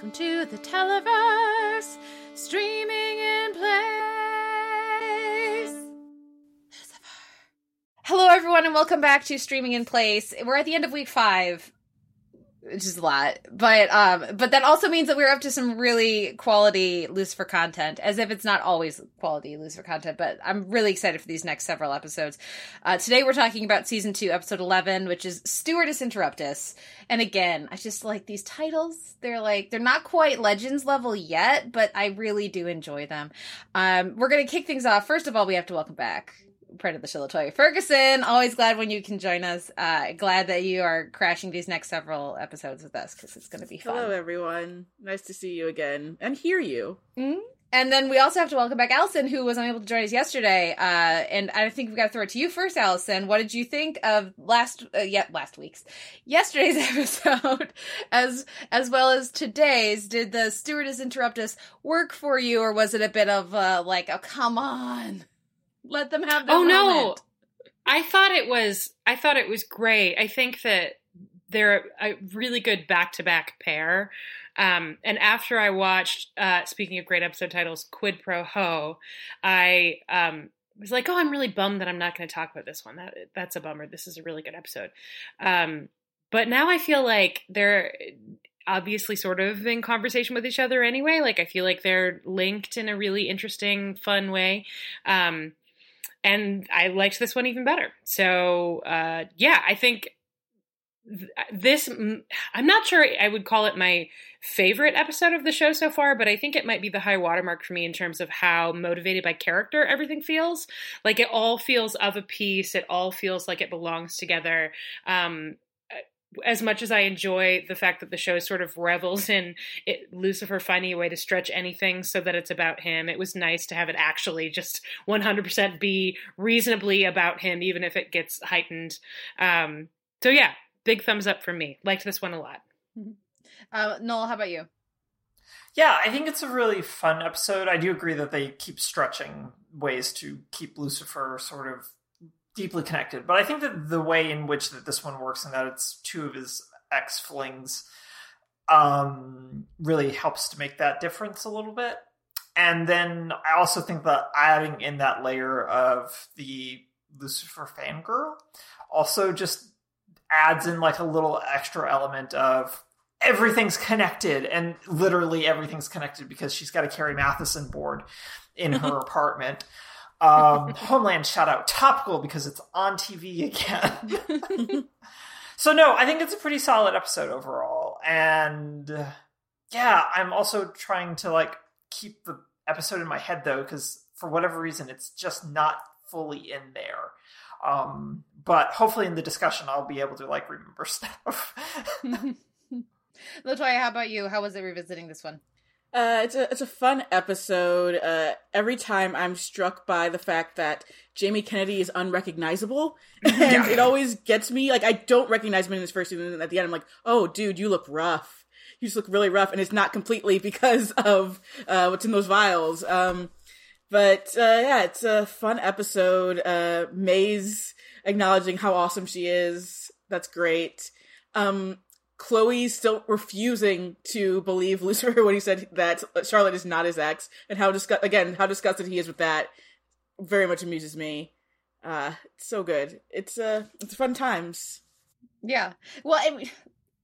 Welcome to the Televerse, streaming in place. Hello, everyone, and welcome back to Streaming in Place. We're at the end of week five, which is a lot, but um, but that also means that we're up to some really quality Lucifer content, as if it's not always quality Lucifer content. But I'm really excited for these next several episodes. Uh, today we're talking about season two, episode eleven, which is Stewardess Interruptus. And again, I just like these titles. They're like they're not quite Legends level yet, but I really do enjoy them. Um, we're gonna kick things off. First of all, we have to welcome back part of the show, Latoya Ferguson. Always glad when you can join us. Uh, glad that you are crashing these next several episodes with us because it's going to be fun. Hello, everyone. Nice to see you again and hear you. Mm-hmm. And then we also have to welcome back Allison, who was unable to join us yesterday. Uh, and I think we've got to throw it to you first, Allison. What did you think of last, uh, yeah, last week's, yesterday's episode, as as well as today's? Did the stewardess interrupt us work for you, or was it a bit of uh, like, oh come on? Let them have their Oh moment. no. I thought it was I thought it was great. I think that they're a really good back-to-back pair. Um, and after I watched, uh, speaking of great episode titles, Quid Pro Ho, I um, was like, "Oh, I'm really bummed that I'm not going to talk about this one. That that's a bummer. This is a really good episode." Um, but now I feel like they're obviously sort of in conversation with each other anyway. Like I feel like they're linked in a really interesting, fun way. Um, and I liked this one even better. So uh, yeah, I think th- this. I'm not sure I would call it my favorite episode of the show so far, but I think it might be the high watermark for me in terms of how motivated by character everything feels. Like it all feels of a piece. It all feels like it belongs together. Um, as much as I enjoy the fact that the show sort of revels in it, Lucifer finding a way to stretch anything so that it's about him, it was nice to have it actually just 100% be reasonably about him, even if it gets heightened. Um, so, yeah, big thumbs up from me. Liked this one a lot. Uh, Noel, how about you? Yeah, I think it's a really fun episode. I do agree that they keep stretching ways to keep Lucifer sort of deeply connected. But I think that the way in which that this one works and that it's two of his ex flings um, really helps to make that difference a little bit. And then I also think that adding in that layer of the Lucifer fangirl also just adds in like a little extra element of everything's connected and literally everything's connected because she's got to Carrie Mathison board in her apartment. Um, Homeland shout out topical because it's on TV again. so no, I think it's a pretty solid episode overall, and uh, yeah, I'm also trying to like keep the episode in my head though because for whatever reason it's just not fully in there. Um, but hopefully in the discussion I'll be able to like remember stuff. Latoya, how about you? How was it revisiting this one? Uh, it's a it's a fun episode. Uh, every time I'm struck by the fact that Jamie Kennedy is unrecognizable, and Yeah. it always gets me. Like I don't recognize him in his first season, and at the end I'm like, "Oh, dude, you look rough. You just look really rough," and it's not completely because of uh, what's in those vials. Um, but uh, yeah, it's a fun episode. Uh, Maze's acknowledging how awesome she is. That's great. Um, Chloe's still refusing to believe Lucifer when he said that Charlotte is not his ex, and how disgust again how disgusted he is with that. Very much amuses me. Uh, it's so good. It's uh, it's fun times. Yeah. Well,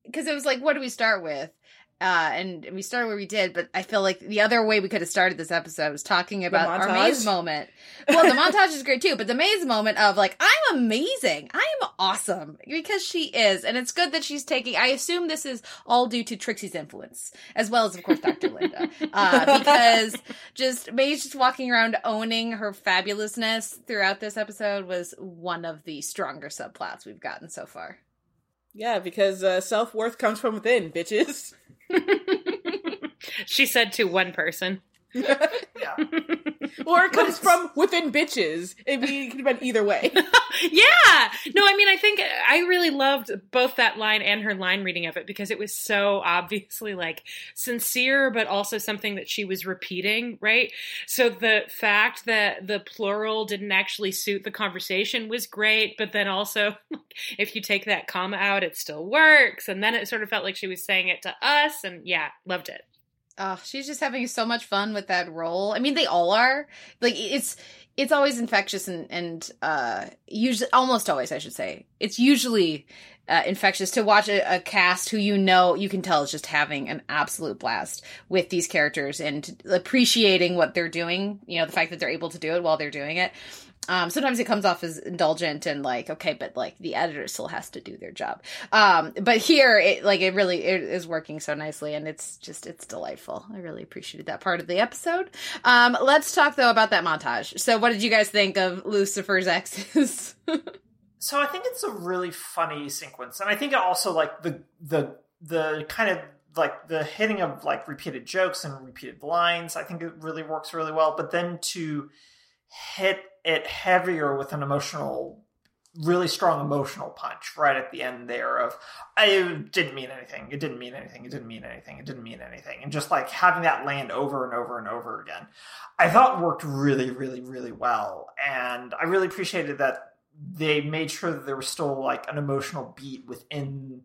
because it was like, what do we start with? Uh, and we started where we did, but I feel like the other way we could have started this episode was talking about our Maze moment. Well, the montage is great too, but the Maze moment of like, I'm amazing, I am awesome because she is, and it's good that she's taking. I assume this is all due to Trixie's influence, as well as of course Dr. Linda, uh, because just Maze just walking around owning her fabulousness throughout this episode was one of the stronger subplots we've gotten so far. Yeah, because uh, self worth comes from within, bitches. she said to one person. yeah. Or it comes from within bitches. It, it could have been either way. Yeah. No, I mean, I think I really loved both that line and her line reading of it because it was so obviously like sincere, but also something that she was repeating, right? So the fact that the plural didn't actually suit the conversation was great, but then also if you take that comma out, it still works. And then it sort of felt like she was saying it to us. And yeah, loved it. Oh, she's just having so much fun with that role. I mean, they all are. Like it's it's always infectious and and uh usually almost always I should say. It's usually uh, infectious to watch a, a, cast who you know you can tell is just having an absolute blast with these characters and appreciating what they're doing. You know, the fact that they're able to do it while they're doing it. Um, sometimes it comes off as indulgent and like okay, but like the editor still has to do their job. Um, but here, it like it really it is working so nicely, and it's just it's delightful. I really appreciated that part of the episode. Um, let's talk though about that montage. So, what did you guys think of Lucifer's exes? so I think it's a really funny sequence, and I think also like the the the kind of like the hitting of like repeated jokes and repeated lines. I think it really works really well. But then to hit it heavier with an emotional really strong emotional punch right at the end there of I didn't mean anything. It didn't mean anything. It didn't mean anything. It didn't mean anything. And just like having that land over and over and over again, I thought worked really, really, really well. And I really appreciated that they made sure that there was still like an emotional beat within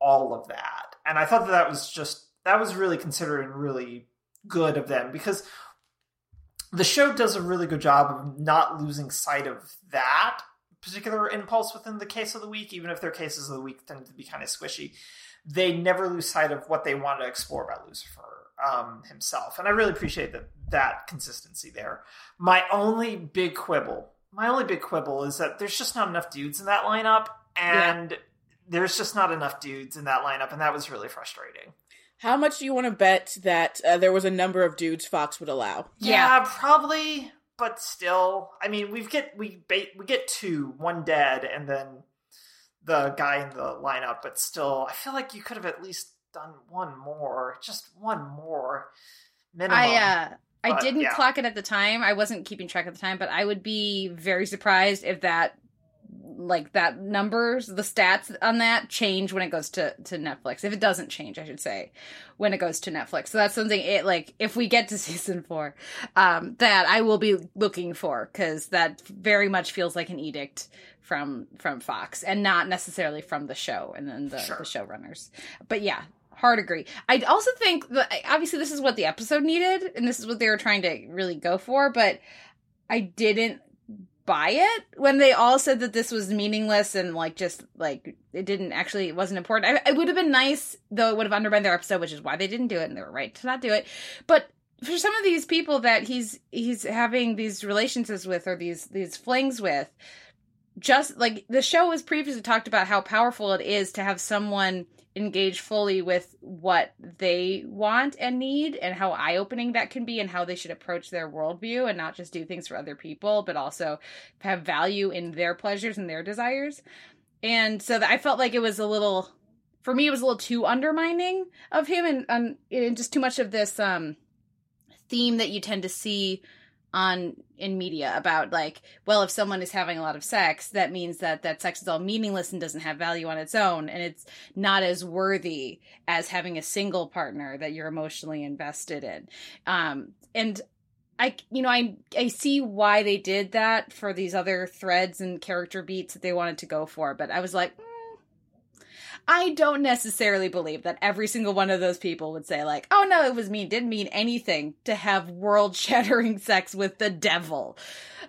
all of that. And I thought that that was just that was really considered and really good of them because the show does a really good job of not losing sight of that particular impulse within the case of the week, even if their cases of the week tend to be kind of squishy. They never lose sight of what they want to explore about Lucifer um, himself, and I really appreciate that that consistency there. My only big quibble, my only big quibble, is that there's just not enough dudes in that lineup, and yeah. there's just not enough dudes in that lineup, and that was really frustrating. How much do you want to bet that uh, there was a number of dudes Fox would allow? Yeah, yeah probably, but still. I mean, we get we bait, we get two, one dead, and then the guy in the lineup. But still, I feel like you could have at least done one more, just one more minimum. I uh, I didn't yeah. clock it at the time. I wasn't keeping track at the time, but I would be very surprised if that like that numbers the stats on that change when it goes to to netflix if it doesn't change i should say when it goes to netflix so that's something it like if we get to season four um that i will be looking for because that very much feels like an edict from from fox and not necessarily from the show and then the, sure. the showrunners but yeah hard agree. I also think that obviously this is what the episode needed, and this is what they were trying to really go for. But I didn't buy it when they all said that this was meaningless and like just like it didn't actually it wasn't important. I, it would have been nice though it would have undermined their episode, which is why they didn't do it and they were right to not do it. But for some of these people that he's he's having these relationships with or these these flings with, just like the show was previously talked about how powerful it is to have someone engage fully with what they want and need and how eye-opening that can be and how they should approach their worldview and not just do things for other people but also have value in their pleasures and their desires. And so i felt like it was a little for me it was a little too undermining of him and, and just too much of this um theme that you tend to see on in media about like well if someone is having a lot of sex that means that that sex is all meaningless and doesn't have value on its own and it's not as worthy as having a single partner that you're emotionally invested in. Um and I you know I I see why they did that for these other threads and character beats that they wanted to go for but I was like I don't necessarily believe that every single one of those people would say like, "Oh no, it was me. Didn't mean anything to have world-shattering sex with the devil."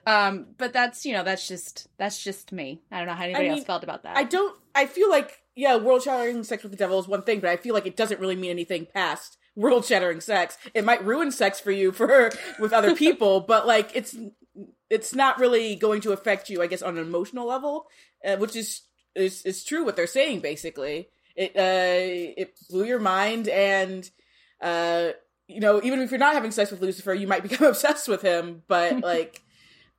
Um, but that's you know that's just that's just me. I don't know how anybody I mean, else felt about that. I don't. I feel like yeah, world-shattering sex with the devil is one thing, but I feel like it doesn't really mean anything past world-shattering sex. It might ruin sex for you for with other people, but like it's it's not really going to affect you, I guess, on an emotional level, uh, which is is is true what they're saying. Basically, it uh it blew your mind, and uh you know even if you're not having sex with Lucifer, you might become obsessed with him. But like,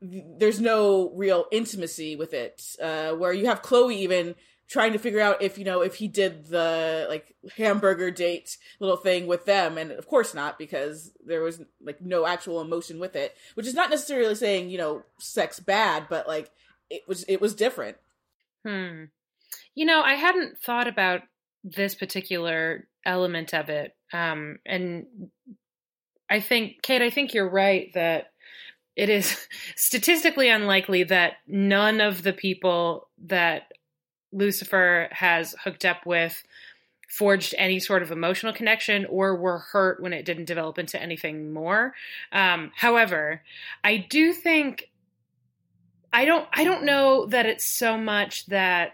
there's no real intimacy with it. Uh, where you have Chloe even trying to figure out if you know if he did the like hamburger date little thing with them and of course not because there was like no actual emotion with it which is not necessarily saying you know sex bad but like it was it was different. Hmm. You know, I hadn't thought about this particular element of it. Um, and I think, Kate, I think you're right that it is statistically unlikely that none of the people that Lucifer has hooked up with forged any sort of emotional connection or were hurt when it didn't develop into anything more. Um, however, I do think I don't I don't know that it's so much that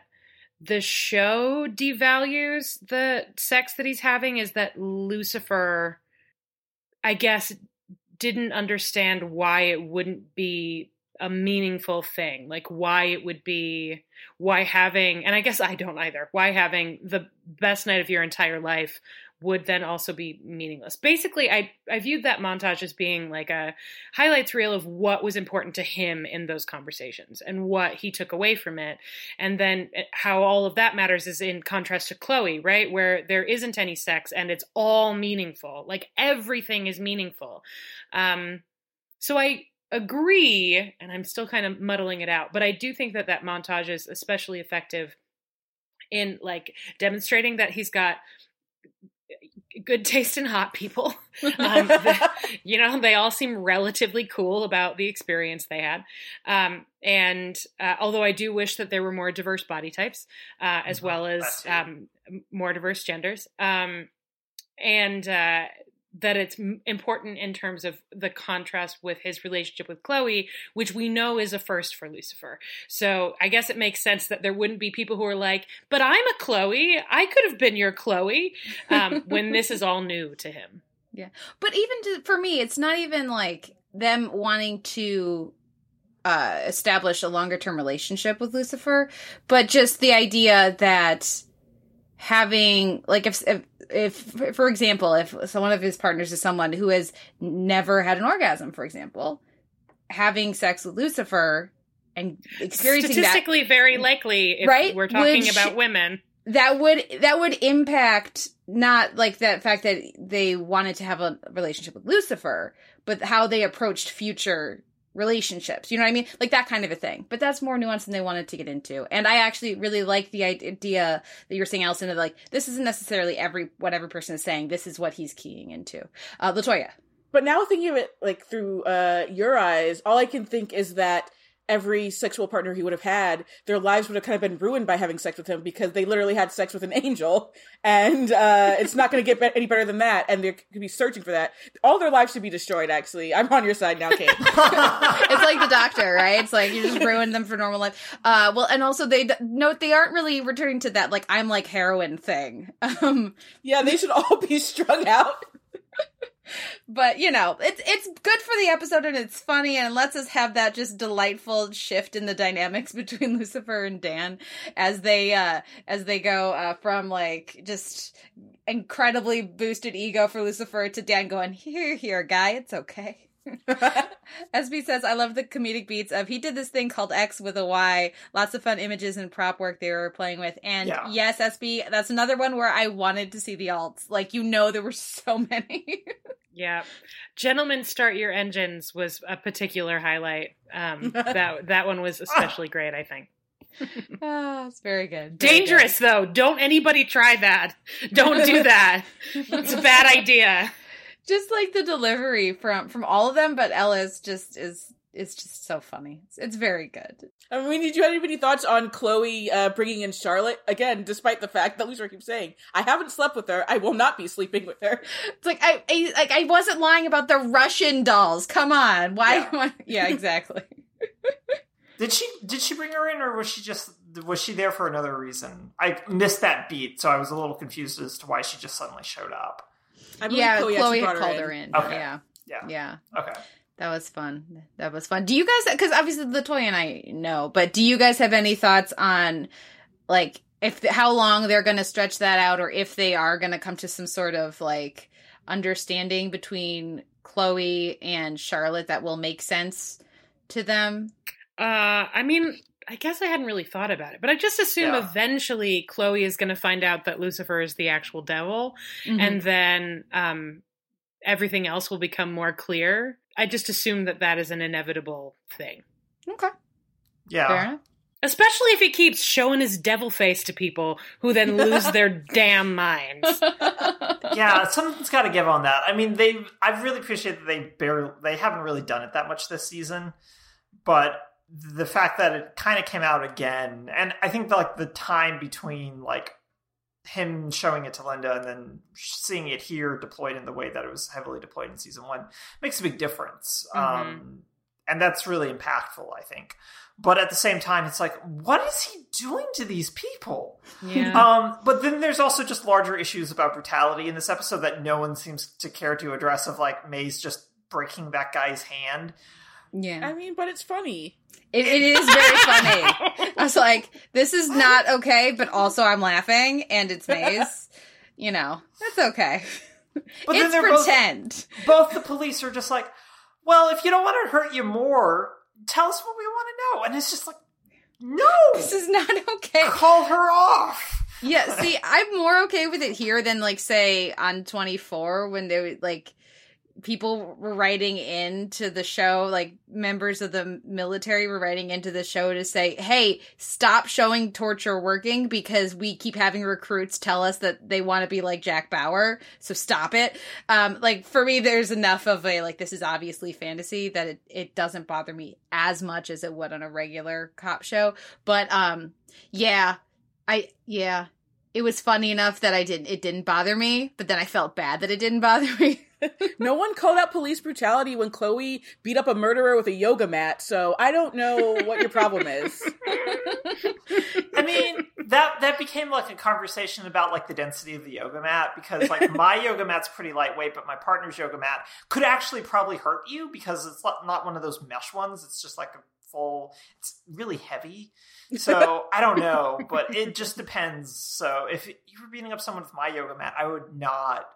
the show devalues the sex that he's having is that Lucifer I guess didn't understand why it wouldn't be a meaningful thing. Like why it would be why having and i guess i don't either why having the best night of your entire life would then also be meaningless. Basically i i viewed that montage as being like a highlights reel of what was important to him in those conversations and what he took away from it. And then eh, how all of that matters is in contrast to chloe right? Where there isn't any sex and it's all meaningful. Like everything is meaningful. Um so i agree, and I'm still kind of muddling it out, but I do think that that montage is especially effective in like demonstrating that he's got good taste in hot people. um, the, you know, they all seem relatively cool about the experience they had. Um, and uh, although I do wish that there were more diverse body types, uh, as well as um, more diverse genders. Um, and uh, that it's important in terms of the contrast with his relationship with Chloe, which we know is a first for Lucifer. So I guess it makes sense that there wouldn't be people who are like, "But I'm a Chloe. I could have been your Chloe," um, when this is all new to him. Yeah, but even to, for me, it's not even like them wanting to uh, establish a longer term relationship with Lucifer, but just the idea that having like if, if if for example if one of his partners is someone who has never had an orgasm for example having sex with lucifer and experiencing statistically that, very likely if right? we're talking Which, about women. that would that would impact not like that fact that they wanted to have a relationship with lucifer but how they approached future relationships. You know what I mean? Like that kind of a thing. But that's more nuanced than they wanted to get into. And I actually really like the idea that you're saying, Allison, of like, this isn't necessarily every, what every person is saying. This is what he's keying into. Uh, Latoya. But now thinking of it like through uh, your eyes, all I can think is that every sexual partner he would have had, their lives would have kind of been ruined by having sex with him because they literally had sex with an angel, and uh, it's not going to get any better than that. And they could be searching for that. All their lives should be destroyed. Actually, I'm on your side now, Kate. it's like the doctor, right? It's like you just ruined them for normal life. Uh, well, and also they note they aren't really returning to that like I'm like heroin thing. Um, yeah, they should all be strung out but you know, it's it's good for the episode and it's funny and lets us have that just delightful shift in the dynamics between Lucifer and Dan as they uh as they go uh from like just incredibly boosted ego for Lucifer to Dan going, Here, here, guy, it's okay. SB says, I love the comedic beats of he did this thing called X with a Y. Lots of fun images and prop work they were playing with. And yeah. yes, SB, that's another one where I wanted to see the alts. Like, you know, there were so many. yeah. Gentlemen Start Your Engines was a particular highlight. Um, that, that one was especially great, I think. oh, it's very good. Very Dangerous, good. though. Don't anybody try that. Don't do that. it's a bad idea just like the delivery from from all of them, but Ellis just is is just so funny. It's, it's very good. I mean, did you have any thoughts on Chloe uh, bringing in Charlotte again? Despite the fact that Lucifer keeps saying, "I haven't slept with her. I will not be sleeping with her." It's like I, I like I wasn't lying about the Russian dolls. Come on, why? Yeah, yeah exactly. did she did she bring her in, or was she just was she there for another reason? I missed that beat, so I was a little confused as to why she just suddenly showed up. I yeah, Chloe, Chloe had called her in. Okay. Yeah. Yeah. Yeah. Okay. That was fun. That was fun. Do you guys, because obviously Latoya and I know, but do you guys have any thoughts on, like, if how long they're going to stretch that out, or if they are going to come to some sort of like understanding between Chloe and Charlotte that will make sense to them? Uh, I mean, I guess I hadn't really thought about it, but I just assume yeah. eventually Chloe is going to find out that Lucifer is the actual devil, mm-hmm. and then um, everything else will become more clear. I just assume that that is an inevitable thing. Okay. Yeah. Fair. Especially if he keeps showing his devil face to people who then lose their damn minds. yeah, something's got to give on that. I mean, they I really appreciate that they barely they haven't really done it that much this season, but the fact that it kind of came out again, and I think like the time between like him showing it to Linda and then seeing it here deployed in the way that it was heavily deployed in season one makes a big difference. Mhm. Um, and that's really impactful, I think. But at the same time, it's like, what is he doing to these people? Yeah. Um, but then there's also just larger issues about brutality in this episode that no one seems to care to address. Of like Maze just breaking that guy's hand. Yeah. I mean, but it's funny. It, it is very funny. I was like, this is not okay, but also I'm laughing and it's Maze. You know, that's okay. But then it's they're both, pretend. both the police are just like, well, if you don't want to hurt you more, tell us what we want to know. And it's just like, no, This is not okay. call her off. Yeah, see, I'm more okay with it here than like say on 24 when they were like people were writing into the show, like members of the military were writing into the show to say, "Hey, stop showing torture working because we keep having recruits tell us that they want to be like Jack Bauer, so stop it." Um like for me there's enough of a like this is obviously fantasy that it it doesn't bother me as much as it would on a regular cop show, but um yeah, I yeah, it was funny enough that I didn't it didn't bother me, but then I felt bad that it didn't bother me. No one called out police brutality when Chloe beat up a murderer with a yoga mat, so I don't know what your problem is. I mean, that that became like a conversation about like the density of the yoga mat because like my yoga mat's pretty lightweight, but my partner's yoga mat could actually probably hurt you because it's not not one of those mesh ones. It's just like a full. It's really heavy. So I don't know, but it just depends. So if you were beating up someone with my yoga mat, I would not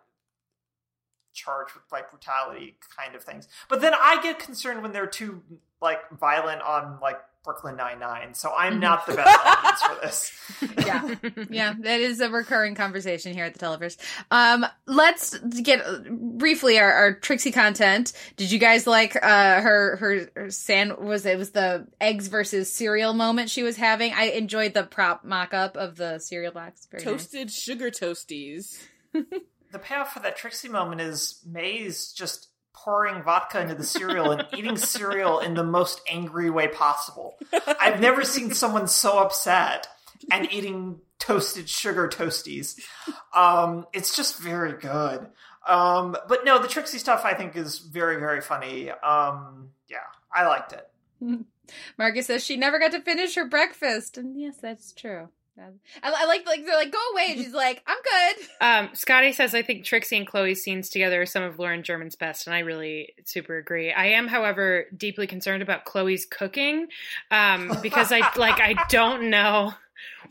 charge with like brutality kind of things. But then I get concerned when they're too like violent on like Brooklyn Nine Nine. So I'm not the best audience for this. yeah. Yeah, that is a recurring conversation here at the Televerse. Um, let's get uh, briefly our, our Trixie content. Did you guys like uh her her, her sand was it was the eggs versus cereal moment she was having? I enjoyed the prop mock up of the cereal box. Very nice. Toasted sugar toasties. the payoff for that Trixie moment is Maze just pouring vodka into the cereal and eating cereal in the most angry way possible. I've never seen someone so upset and eating toasted sugar toasties. Um, it's just very good. Um, but no, the Trixie stuff I think is very, very funny. Um, yeah, I liked it. Marcus says she never got to finish her breakfast, and yes, that's true. I, I like like they're like go away, and she's like I'm good. Um, Scotty says, I think Trixie and Chloe's scenes together are some of Lauren German's best, and I really super agree. I am, however, deeply concerned about Chloe's cooking um, because I like I don't know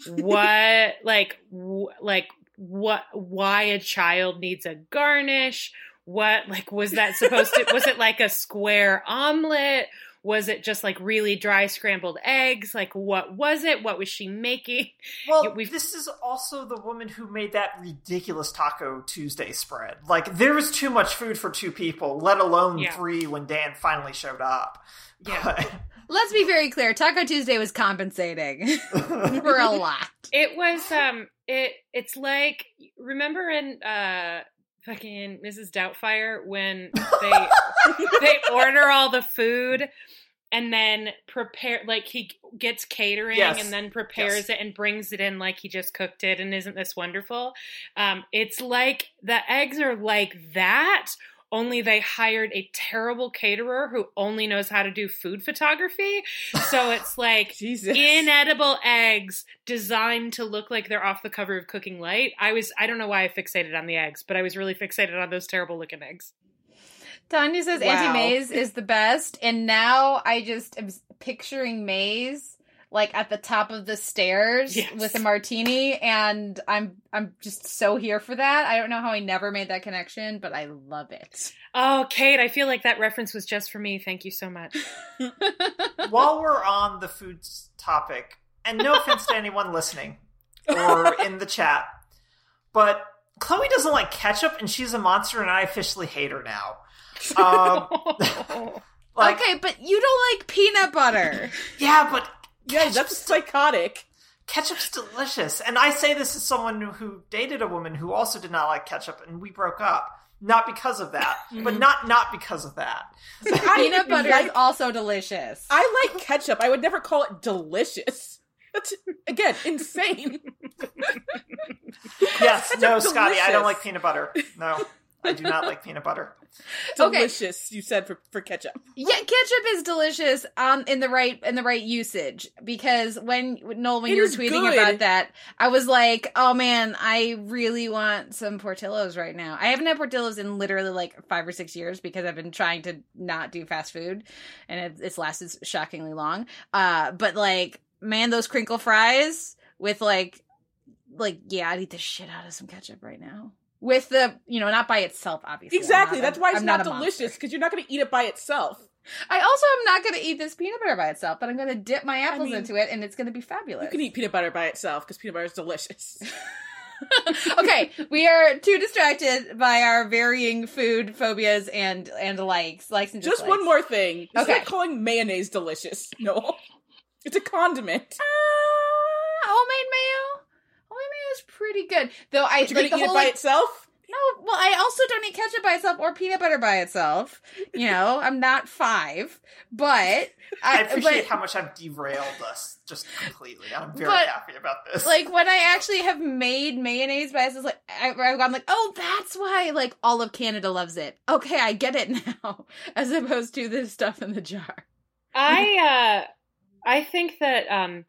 what like w- like what why a child needs a garnish. What like was that supposed to? was it like a square omelet? Was it just like really dry scrambled eggs? Like what was it? What was she making? Well, we've- this is also the woman who made that ridiculous Taco Tuesday spread. Like, there was too much food for two people, let alone Yeah. three when Dan finally showed up. Yeah. But- Let's be very clear. Taco Tuesday was compensating for a lot. It was um it it's like remember in uh fucking Mrs. Doubtfire when they they order all the food and then prepare like he gets catering Yes. and then prepares Yes. it and brings it in like he just cooked it and isn't this wonderful um it's like the eggs are like that only they hired a terrible caterer who only knows how to do food photography so it's like inedible eggs designed to look like they're off the cover of Cooking Light. I was I don't know why I fixated on the eggs, but I was really fixated on those terrible looking eggs. Tanya says Wow. Auntie Maze is the best, and now I just am picturing Maze like at the top of the stairs Yes. with a martini, and I'm I'm just so here for that. I don't know how I never made that connection, but I love it. Oh, Kate, I feel like that reference was just for me. Thank you so much. While we're on the food topic, and no offense to anyone listening or in the chat, but Chloe doesn't like ketchup and she's a monster and I officially hate her now. Um, like, okay, but you don't like peanut butter. yeah, but Yeah, that's psychotic. Ketchup's delicious. And I say this as someone who dated a woman who also did not like ketchup and we broke up. Not because of that, but not not because of that. Peanut butter like- is also delicious. I like ketchup. I would never call it delicious. That's again insane. Yes, no, Ketchup's Scotty, I don't like peanut butter. No, I do not like peanut butter. Okay. Delicious, you said for, for ketchup. Yeah, ketchup is delicious um in the right in the right usage because when Noel when It you were tweeting good. about that, I was like, "Oh man, I really want some Portillos right now." I haven't had Portillos in literally like 5 or 6 years because I've been trying to not do fast food and it, it's lasted shockingly long. Uh but like man, those crinkle fries with like like yeah, I'd eat the shit out of some ketchup right now. With the, you know, not by itself obviously. Exactly. not- That's why it's I'm not, a delicious because you're not going to eat it by itself. I also am not going to eat this peanut butter by itself, but I'm going to dip my apples mean, into it, and it's going to be fabulous. You can eat peanut butter by itself because peanut butter is delicious. okay, we are too distracted by our varying food phobias and and likes, likes and Just one more thing. It's Okay. like calling mayonnaise delicious. No, it's a condiment. Ah, homemade mayo. Homemade mayo is pretty good, though. I But you're like gonna the eat whole it by like, itself. no. Well, I also don't eat ketchup by itself or peanut butter by itself. You know, I'm not five, but I I, appreciate but, how much I've derailed us just completely. I'm very But, happy about this. like when I actually have made mayonnaise by itself, like I, I'm like, oh, that's why like all of Canada loves it. Okay, I get it now, as opposed to the stuff in the jar. I uh I think that um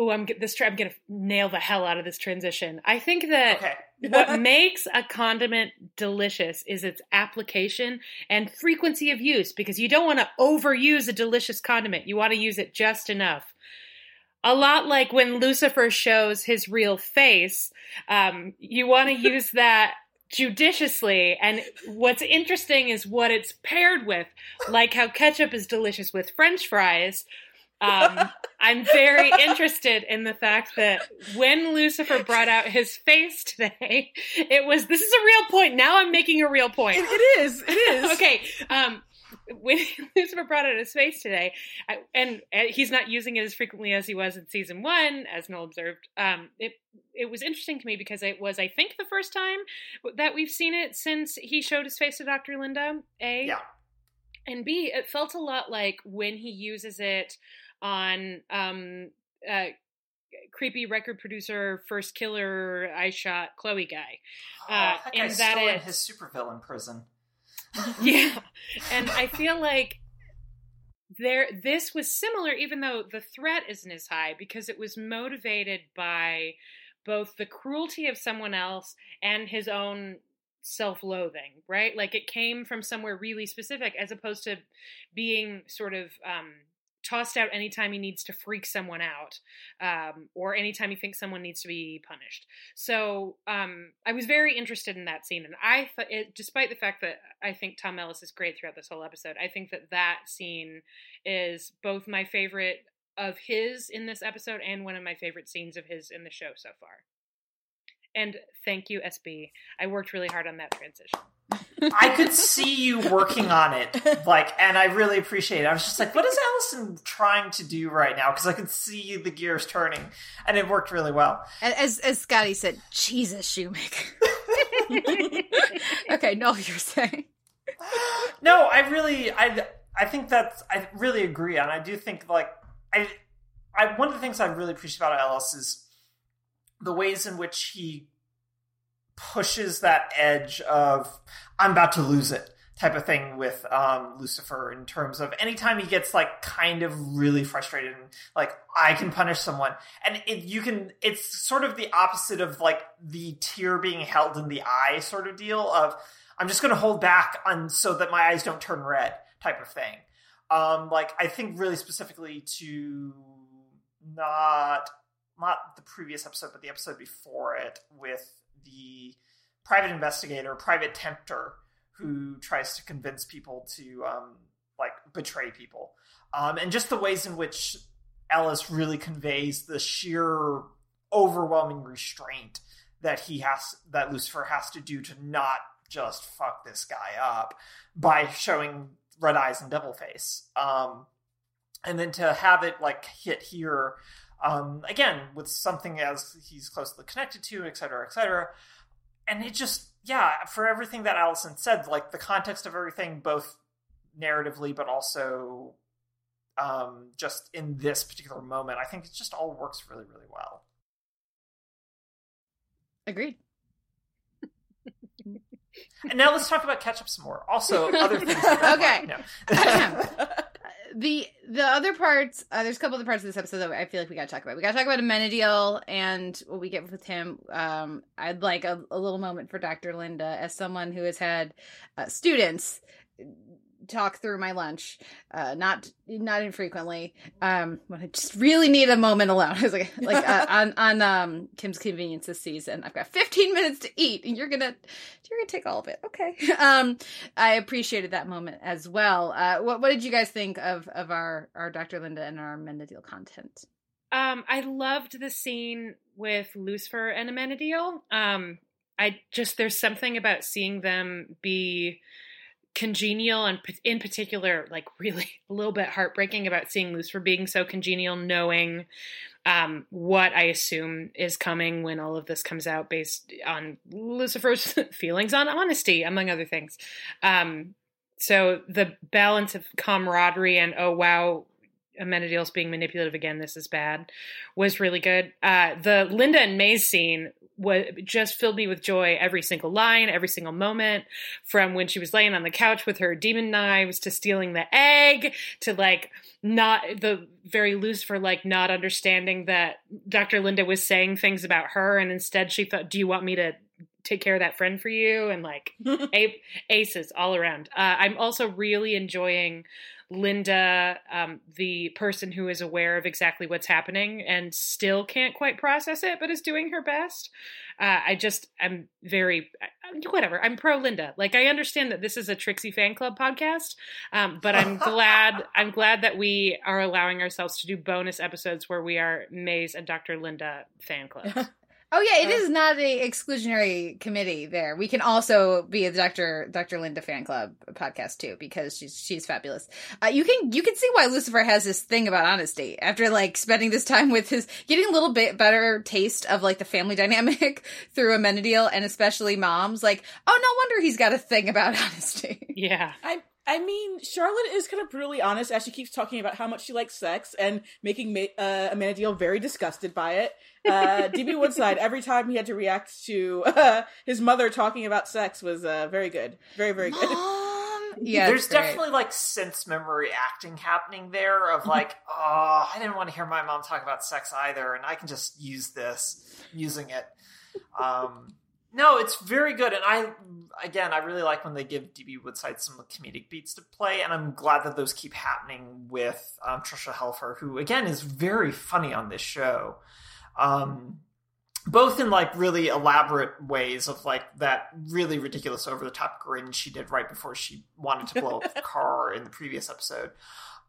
oh I'm get this I'm gonna nail the hell out of this transition. I think that okay. what makes a condiment delicious is its application and frequency of use because you don't want to overuse a delicious condiment. You want to use it just enough. A lot like when Lucifer shows his real face, um, you want to use that judiciously. And what's interesting is what it's paired with, like how ketchup is delicious with French fries. Um, I'm very interested in the fact that when Lucifer brought out his face today, it was this is a real point. Now I'm making a real point. It, it is. It is. okay. Um, when Lucifer brought out his face today, I, and, and he's not using it as frequently as he was in season one, as Noel observed. Um, it it was interesting to me because it was, I think, the first time that we've seen it since he showed his face to Dr. Linda. A Yeah. and B, it felt a lot like when he uses it on um uh creepy record producer first killer I shot Chloe guy. Oh, Uh, that and that is- his supervillain prison. yeah. And I feel like there this was similar even though the threat isn't as high because it was motivated by both the cruelty of someone else and his own self-loathing, right? Like it came from somewhere really specific as opposed to being sort of um tossed out anytime he needs to freak someone out um, or anytime he thinks someone needs to be punished. So um, i was very interested in that scene and i thought it, despite the fact that i think tom ellis is great throughout this whole episode i think that that scene is both my favorite of his in this episode and one of my favorite scenes of his in the show so far. And thank you sb i worked really hard on that transition I could see you working on it, like, and I really appreciate it. I was just like, what is Allison trying to do right now? Because I could see the gears turning, and it worked really well. As as Scotty said, Jesus Shoemaker. okay, no, you're saying. no, I really, I, I think that's, I really agree, and I do think like, I, I, one of the things I really appreciate about Ellis is the ways in which he pushes that edge of I'm about to lose it type of thing with um, Lucifer in terms of anytime he gets like kind of really frustrated and like I can punish someone and you can it's sort of the opposite of like the tear being held in the eye sort of deal of I'm just going to hold back on so that my eyes don't turn red type of thing. Um, like I think really specifically to not not the previous episode, but the episode before it with the private investigator, private tempter, who tries to convince people to um, like betray people, um, and just the ways in which Ellis really conveys the sheer overwhelming restraint that he has that Lucifer has to do to not just fuck this guy up by showing red eyes and devil face. Um, and then to have it like hit here um, again with something as he's closely connected to, et cetera, et cetera. And it just, yeah, for everything that Allison said, like the context of everything, both narratively, but also um, just in this particular moment, I think it just all works really, really well. Agreed. and now let's talk about catch up some more. Also, other things. okay. the the other parts, uh, there's a couple of parts of this episode that I feel like we got to talk about. We got to talk about Amenadiel and what we get with him. Um, I'd like a, a, little moment for Dr. Linda as someone who has had uh, students talk through my lunch, uh, not not infrequently. Um, when I just really need a moment alone. I was like, like uh, on on um Kim's Convenience this season, I've got 15 minutes to eat, and you're gonna you're gonna take all of it. Okay. Um, I appreciated that moment as well. Uh, what what did you guys think of of our our Dr. Linda and our Amenadiel content? Um, I loved the scene with Lucifer and Amenadiel. Um, I just there's something about seeing them be congenial and in particular like really a little bit heartbreaking about seeing Lucifer being so congenial knowing um, what I assume is coming when all of this comes out based on Lucifer's feelings on honesty among other things. Um, so the balance of camaraderie and oh wow Amenadiel's being manipulative again. This is bad. Was really good. Uh, the Linda and Maze scene was just filled me with joy. Every single line, every single moment, from when she was laying on the couch with her demon knives to stealing the egg to like not the very loose for like not understanding that Dr. Linda was saying things about her, and instead she thought, "Do you want me to?" Take care of that friend for you and like aces all around uh, i'm also really enjoying Linda, um, the person who is aware of exactly what's happening and still can't quite process it, but is doing her best. Uh, I just, I'm very, whatever. I'm pro Linda. Like, I understand that this is a Trixie fan club podcast, um, but I'm glad, I'm glad that we are allowing ourselves to do bonus episodes where we are Maze and Dr. Linda fan clubs. Oh yeah, it is not a exclusionary committee there. We can also be a Dr. Dr. Linda fan club podcast too because she's she's fabulous. Uh, you can you can see why Lucifer has this thing about honesty after like spending this time with his getting a little bit better taste of like the family dynamic through Amenadiel and especially moms. Like, oh no wonder he's got a thing about honesty. Yeah. I I mean, Charlotte is kind of brutally honest as she keeps talking about how much she likes sex and making uh, Deal very disgusted by it. Uh, DB Woodside, every time he had to react to uh, his mother talking about sex, was uh, very good. Very, very good. Mom! Yeah, there's definitely like sense memory acting happening there of like, oh, I didn't want to hear my mom talk about sex either, and I can just use this, using it. Um, no, it's very good, and I again, I really like when they give DB Woodside some comedic beats to play, and I'm glad that those keep happening with um, Tricia Helfer, who again is very funny on this show, um, both in like really elaborate ways of like that really ridiculous over the top grin she did right before she wanted to blow up the car in the previous episode,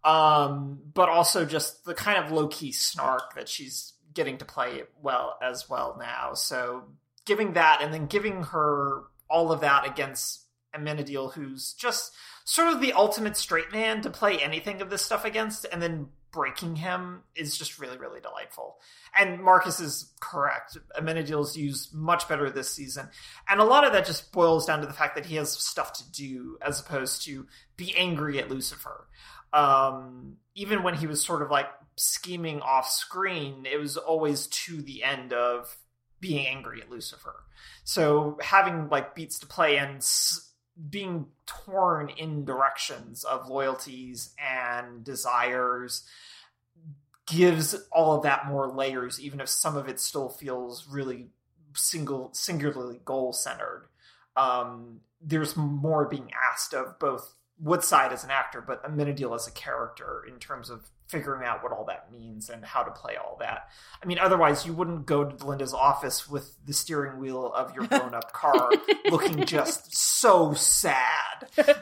um, but also just the kind of low key snark that she's getting to play well as well now. So giving that and then giving her all of that against Amenadiel, who's just sort of the ultimate straight man to play anything of this stuff against, and then breaking him is just really, really delightful. And Marcus is correct. Amenadiel's used much better this season. And a lot of that just boils down to the fact that he has stuff to do as opposed to be angry at Lucifer. Um, even when he was sort of like scheming off screen, it was always to the end of being angry at Lucifer. So having like beats to play and s- being torn in directions of loyalties and desires gives all of that more layers, even if some of it still feels really single, singularly goal centered. Um, there's more being asked of both Woodside as an actor, but Amenadiel as a character in terms of figuring out what all that means and how to play all that. I mean, otherwise, you wouldn't go to Linda's office with the steering wheel of your blown up car looking just so sad.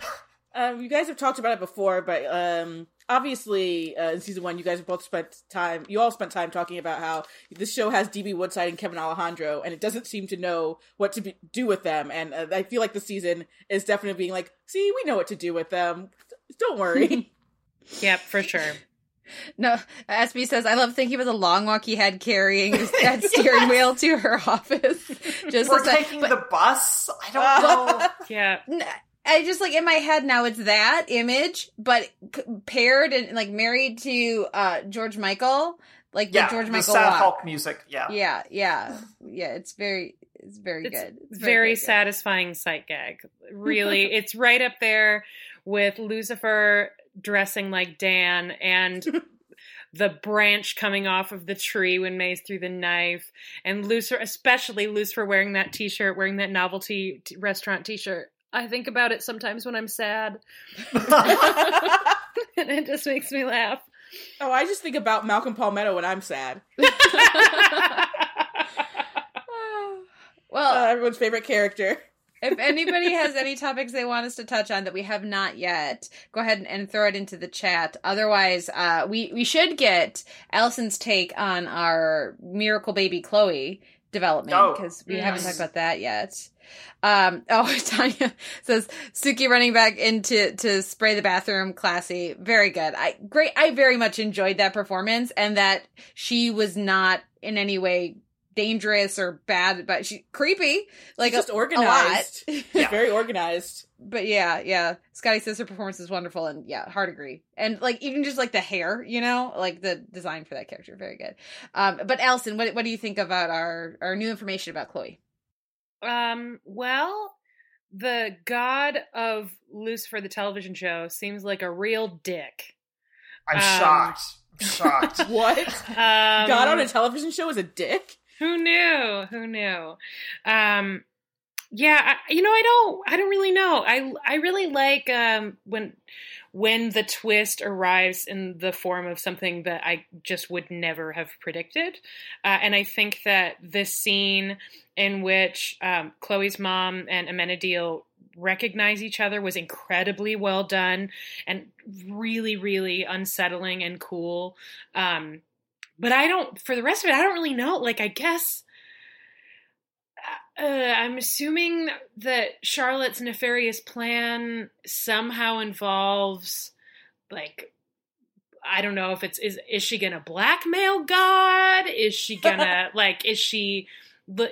Um, you guys have talked about it before, but um, obviously, uh, in season one, you guys both spent time. You all spent time talking about how this show has DB Woodside and Kevin Alejandro, and it doesn't seem to know what to be, do with them. And uh, I feel like the season is definitely being like, "See, we know what to do with them. Don't worry." yep, for sure. No, SB says, I love thinking about the long walk he had carrying that steering wheel to her office. Just We're taking but- the bus. I don't know. Yeah. I just like in my head now it's that image, but paired and like married to uh George Michael, like the yeah, George the Michael sad walk. Hulk music. Yeah. Yeah, yeah, yeah. It's very, it's very It's good. It's very good. satisfying sight gag. Really, it's right up there with Lucifer dressing like Dan and the branch coming off of the tree when Maze threw the knife, and Lucifer, especially Lucifer wearing that T-shirt, wearing that novelty t- restaurant T-shirt. I think about it sometimes when I'm sad, and it just makes me laugh. oh, I just think about Malcolm Palmetto when I'm sad. Well, Uh, everyone's favorite character. If anybody has any topics they want us to touch on that we have not yet, go ahead and, and throw it into the chat. Otherwise, uh, we we should get Allison's take on our miracle baby Chloe development Oh, because we yes. haven't talked about that yet. Um, oh, Tanya says Suki running back into to spray the bathroom, classy, very good. I great. I very much enjoyed that performance and that she was not in any way dangerous or bad, but she creepy like She's just a, organized. A lot. She's very organized. but yeah, yeah. Scotty says her performance is wonderful, and yeah, hard agree. And like even just like the hair, you know, like the design for that character, very good. Um, but Allison, what what do you think about our our new information about Chloe? Um, well, the god of Lucifer, the television show, seems like a real dick. I'm Um, shocked. I'm shocked. What? Um, God on a television show is a dick? Who knew? Who knew? Um, yeah, I, you know, I don't, I don't really know. I, I really like um, when, when the twist arrives in the form of something that I just would never have predicted, uh, and I think that this scene in which um, Chloe's mom and Amenadiel recognize each other was incredibly well done and really, really unsettling and cool. Um, but I don't. For the rest of it, I don't really know. Like, I guess uh, I'm assuming that Charlotte's nefarious plan somehow involves, like, I don't know if it's is is she gonna blackmail God? Is she gonna like? Is she?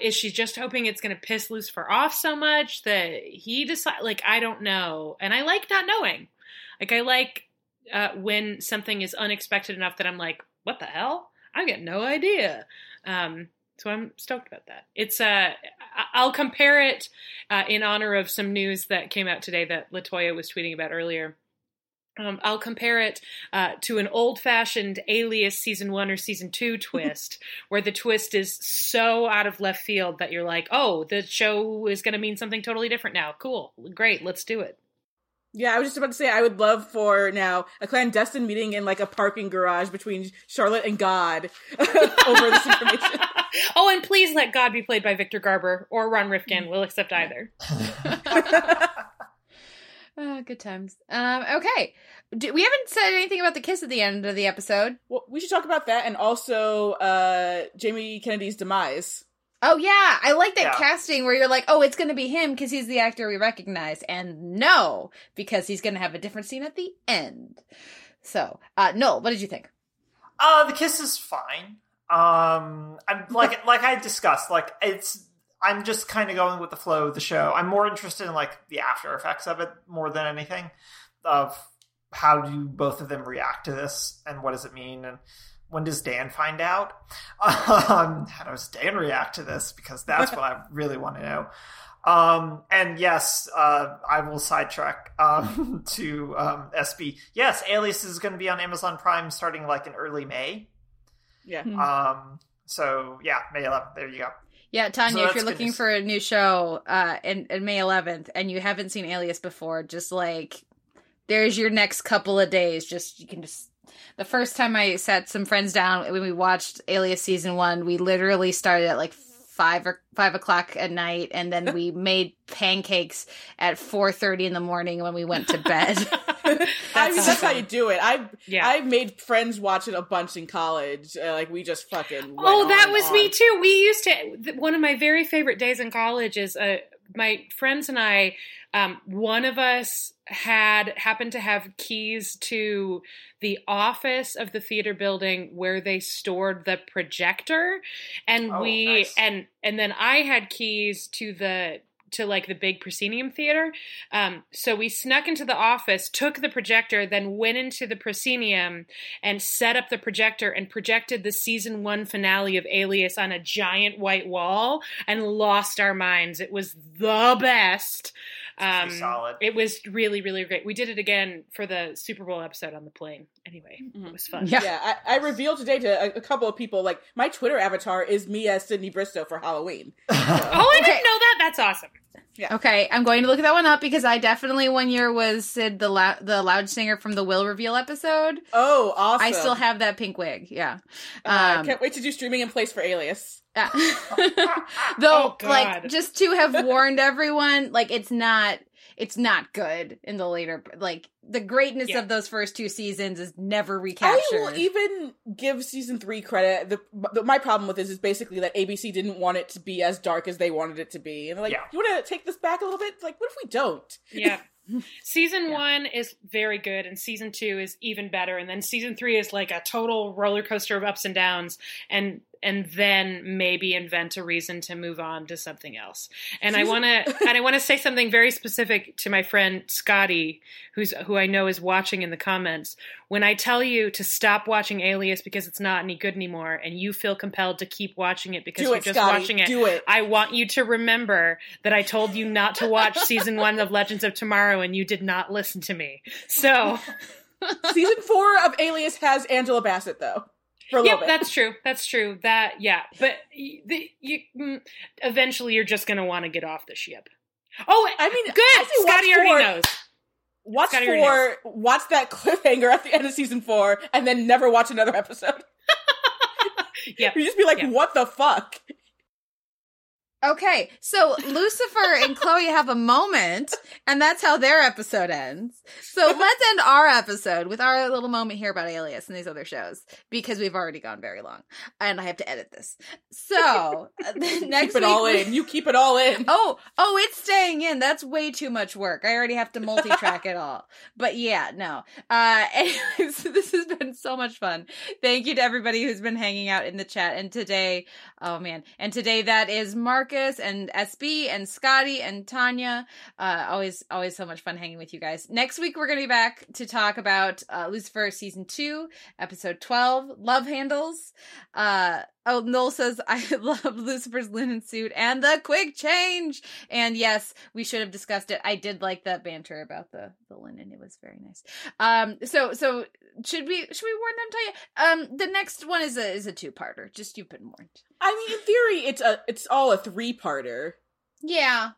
Is she just hoping it's going to piss Lucifer off so much that he decide? Like, I don't know, and I like not knowing. Like, I like uh, when something is unexpected enough that I'm like, "What the hell?" I get no idea. Um, so I'm stoked about that. It's uh, I'll compare it uh, in honor of some news that came out today that Latoya was tweeting about earlier. Um, I'll compare it uh, to an old-fashioned Alias season one or season two twist, where the twist is so out of left field that you're like, "Oh, the show is going to mean something totally different now. Cool, great, let's do it." Yeah, I was just about to say I would love for now a clandestine meeting in like a parking garage between Charlotte and God over this information. oh, and please let God be played by Victor Garber or Ron Rifkin. We'll accept either. Oh, good times. Um, okay, Do, we haven't said anything about the kiss at the end of the episode. Well, we should talk about that and also uh Jamie Kennedy's demise. Oh yeah, I like that Yeah. casting where you're like, oh, it's going to be him because he's the actor we recognize, and no, because he's going to have a different scene at the end. So, uh, Noel, what did you think? Uh, the kiss is fine. Um, I'm like like I discussed. Like it's I'm just kind of going with the flow of the show. I'm more interested in like the after effects of it more than anything. Of how do both of them react to this, and what does it mean, and when does Dan find out? Um, how does Dan react to this? Because that's what I really want to know. Um, and yes, uh, I will sidetrack um, to um, SB. Yes, Alias is going to be on Amazon Prime starting like in early May. Yeah. Hmm. Um, so yeah, May 11th. There you go. Yeah, Tanya, So if you're looking news. for a new show uh, in, in May 11th and you haven't seen Alias before, just like there's your next couple of days. Just you can just. The first time I sat some friends down when we watched Alias season one, we literally started at like five or five o'clock at night, and then we made pancakes at four thirty in the morning when we went to bed. I mean, that's how you do it. I Yeah. I made friends watch it a bunch in college. Uh, like we just fucking. went Oh, that on was and me too. We used to. One of my very favorite days in college is uh, my friends and I, um, one of us had happened to have keys to the office of the theater building where they stored the projector, and Oh, we nice. and and then I had keys to the to like the big proscenium theater. Um, so we snuck into the office, took the projector, then went into the proscenium and set up the projector and projected the season one finale of Alias on a giant white wall and lost our minds. It was the best. Um, solid. it was really, really great. We did it again for the Super Bowl episode on the plane. Anyway, Mhm. it was fun. Yeah. Yeah, I, I revealed today to a, a couple of people like my Twitter avatar is me as Sydney Bristow for Halloween. Oh, I Okay. didn't know that. That's awesome. Okay, I'm going to look that one up because I definitely one year was Sid the lou- the loud singer from the Will reveal episode. Oh, awesome! I still have that pink wig. Yeah. Uh, Um, can't wait to do streaming in place for Alias. Yeah. Though, Oh, like, just to have warned everyone, like, it's not, it's not good in the later, like, the greatness Yeah. of those first two seasons is never recaptured. I will even give season three credit. The, the my problem with this is basically that ABC didn't want it to be as dark as they wanted it to be, and they're like, Yeah. "You want to take this back a little bit?" It's like, what if we don't? Yeah. Season Yeah. one is very good, and season two is even better, and then season three is like a total roller coaster of ups and downs, and and then maybe invent a reason to move on to something else. And I want to and I want to say something very specific to my friend Scotty, who's who I know is watching in the comments. When I tell you to stop watching Alias because it's not any good anymore, and you feel compelled to keep watching it because do you're it, just Scotty. watching it, Do it. I want you to remember that I told you not to watch season one of Legends of Tomorrow and you did not listen to me. So, season four of Alias has Angela Bassett though, for a yep, bit. that's true. That's true. That, yeah. But the, you, mm, eventually you're just going to want to get off the ship. Oh, I mean, good. Scotty already four- knows. Watch Scotty already four. Watch that cliffhanger at the end of season four, and then never watch another episode. Yep. You just be like, Yeah. "What the fuck?" Okay, so Lucifer and Chloe have a moment, and that's how their episode ends. So let's end our episode with our little moment here about Alias and these other shows because we've already gone very long, and I have to edit this. So next keep it week all we- in. You keep it all in. Oh, oh, it's staying in. That's way too much work. I already have to multi-track it all. But yeah, no. Uh anyways, this has been so much fun. Thank you to everybody who's been hanging out in the chat. And today, oh man, and today that is Marcus and SB and Scotty and Tanya. Uh always always so much fun hanging with you guys. Next week we're going to be back to talk about uh Lucifer season 2, episode 12, Love Handles. Uh Oh, Noel says, I love Lucifer's linen suit and the quick change. And yes, we should have discussed it. I did like that banter about the, the linen. It was very nice. Um, so, so should we, should we warn them, Tanya? Um, the next one is a, is a two parter. Just you've been warned. I mean, in theory, it's a it's all a three parter. Yeah.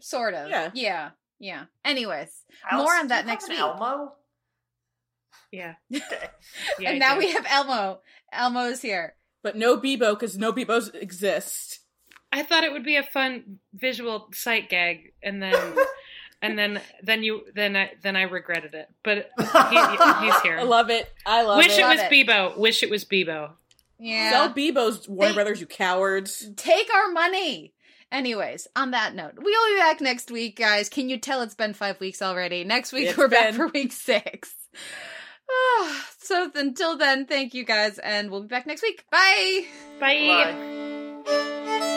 Sort of. Yeah. Yeah. Yeah. Anyways. Alex, More on that you next have an week. Elmo. Yeah. Yeah and I now do. we have Elmo. Elmo is here. But no Bebo because no Bebos exist. I thought it would be a fun visual sight gag, and then. And then, then you, then I, then I regretted it. But he, he's here. I love it. I love it. Wish it. it was. Bebo. Wish it was Bebo. Yeah. Sell Bebo's Warner They- Brothers, you cowards. take our money. Anyways, on that note, we'll be back next week, guys. Can you tell it's been five weeks already? Next week, It's we're back for week six. Ah, so until then, thank you guys, and we'll be back next week. Bye. Bye. Bye.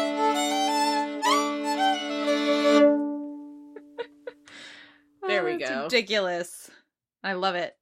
There we Oh, it's go. Ridiculous. I love it.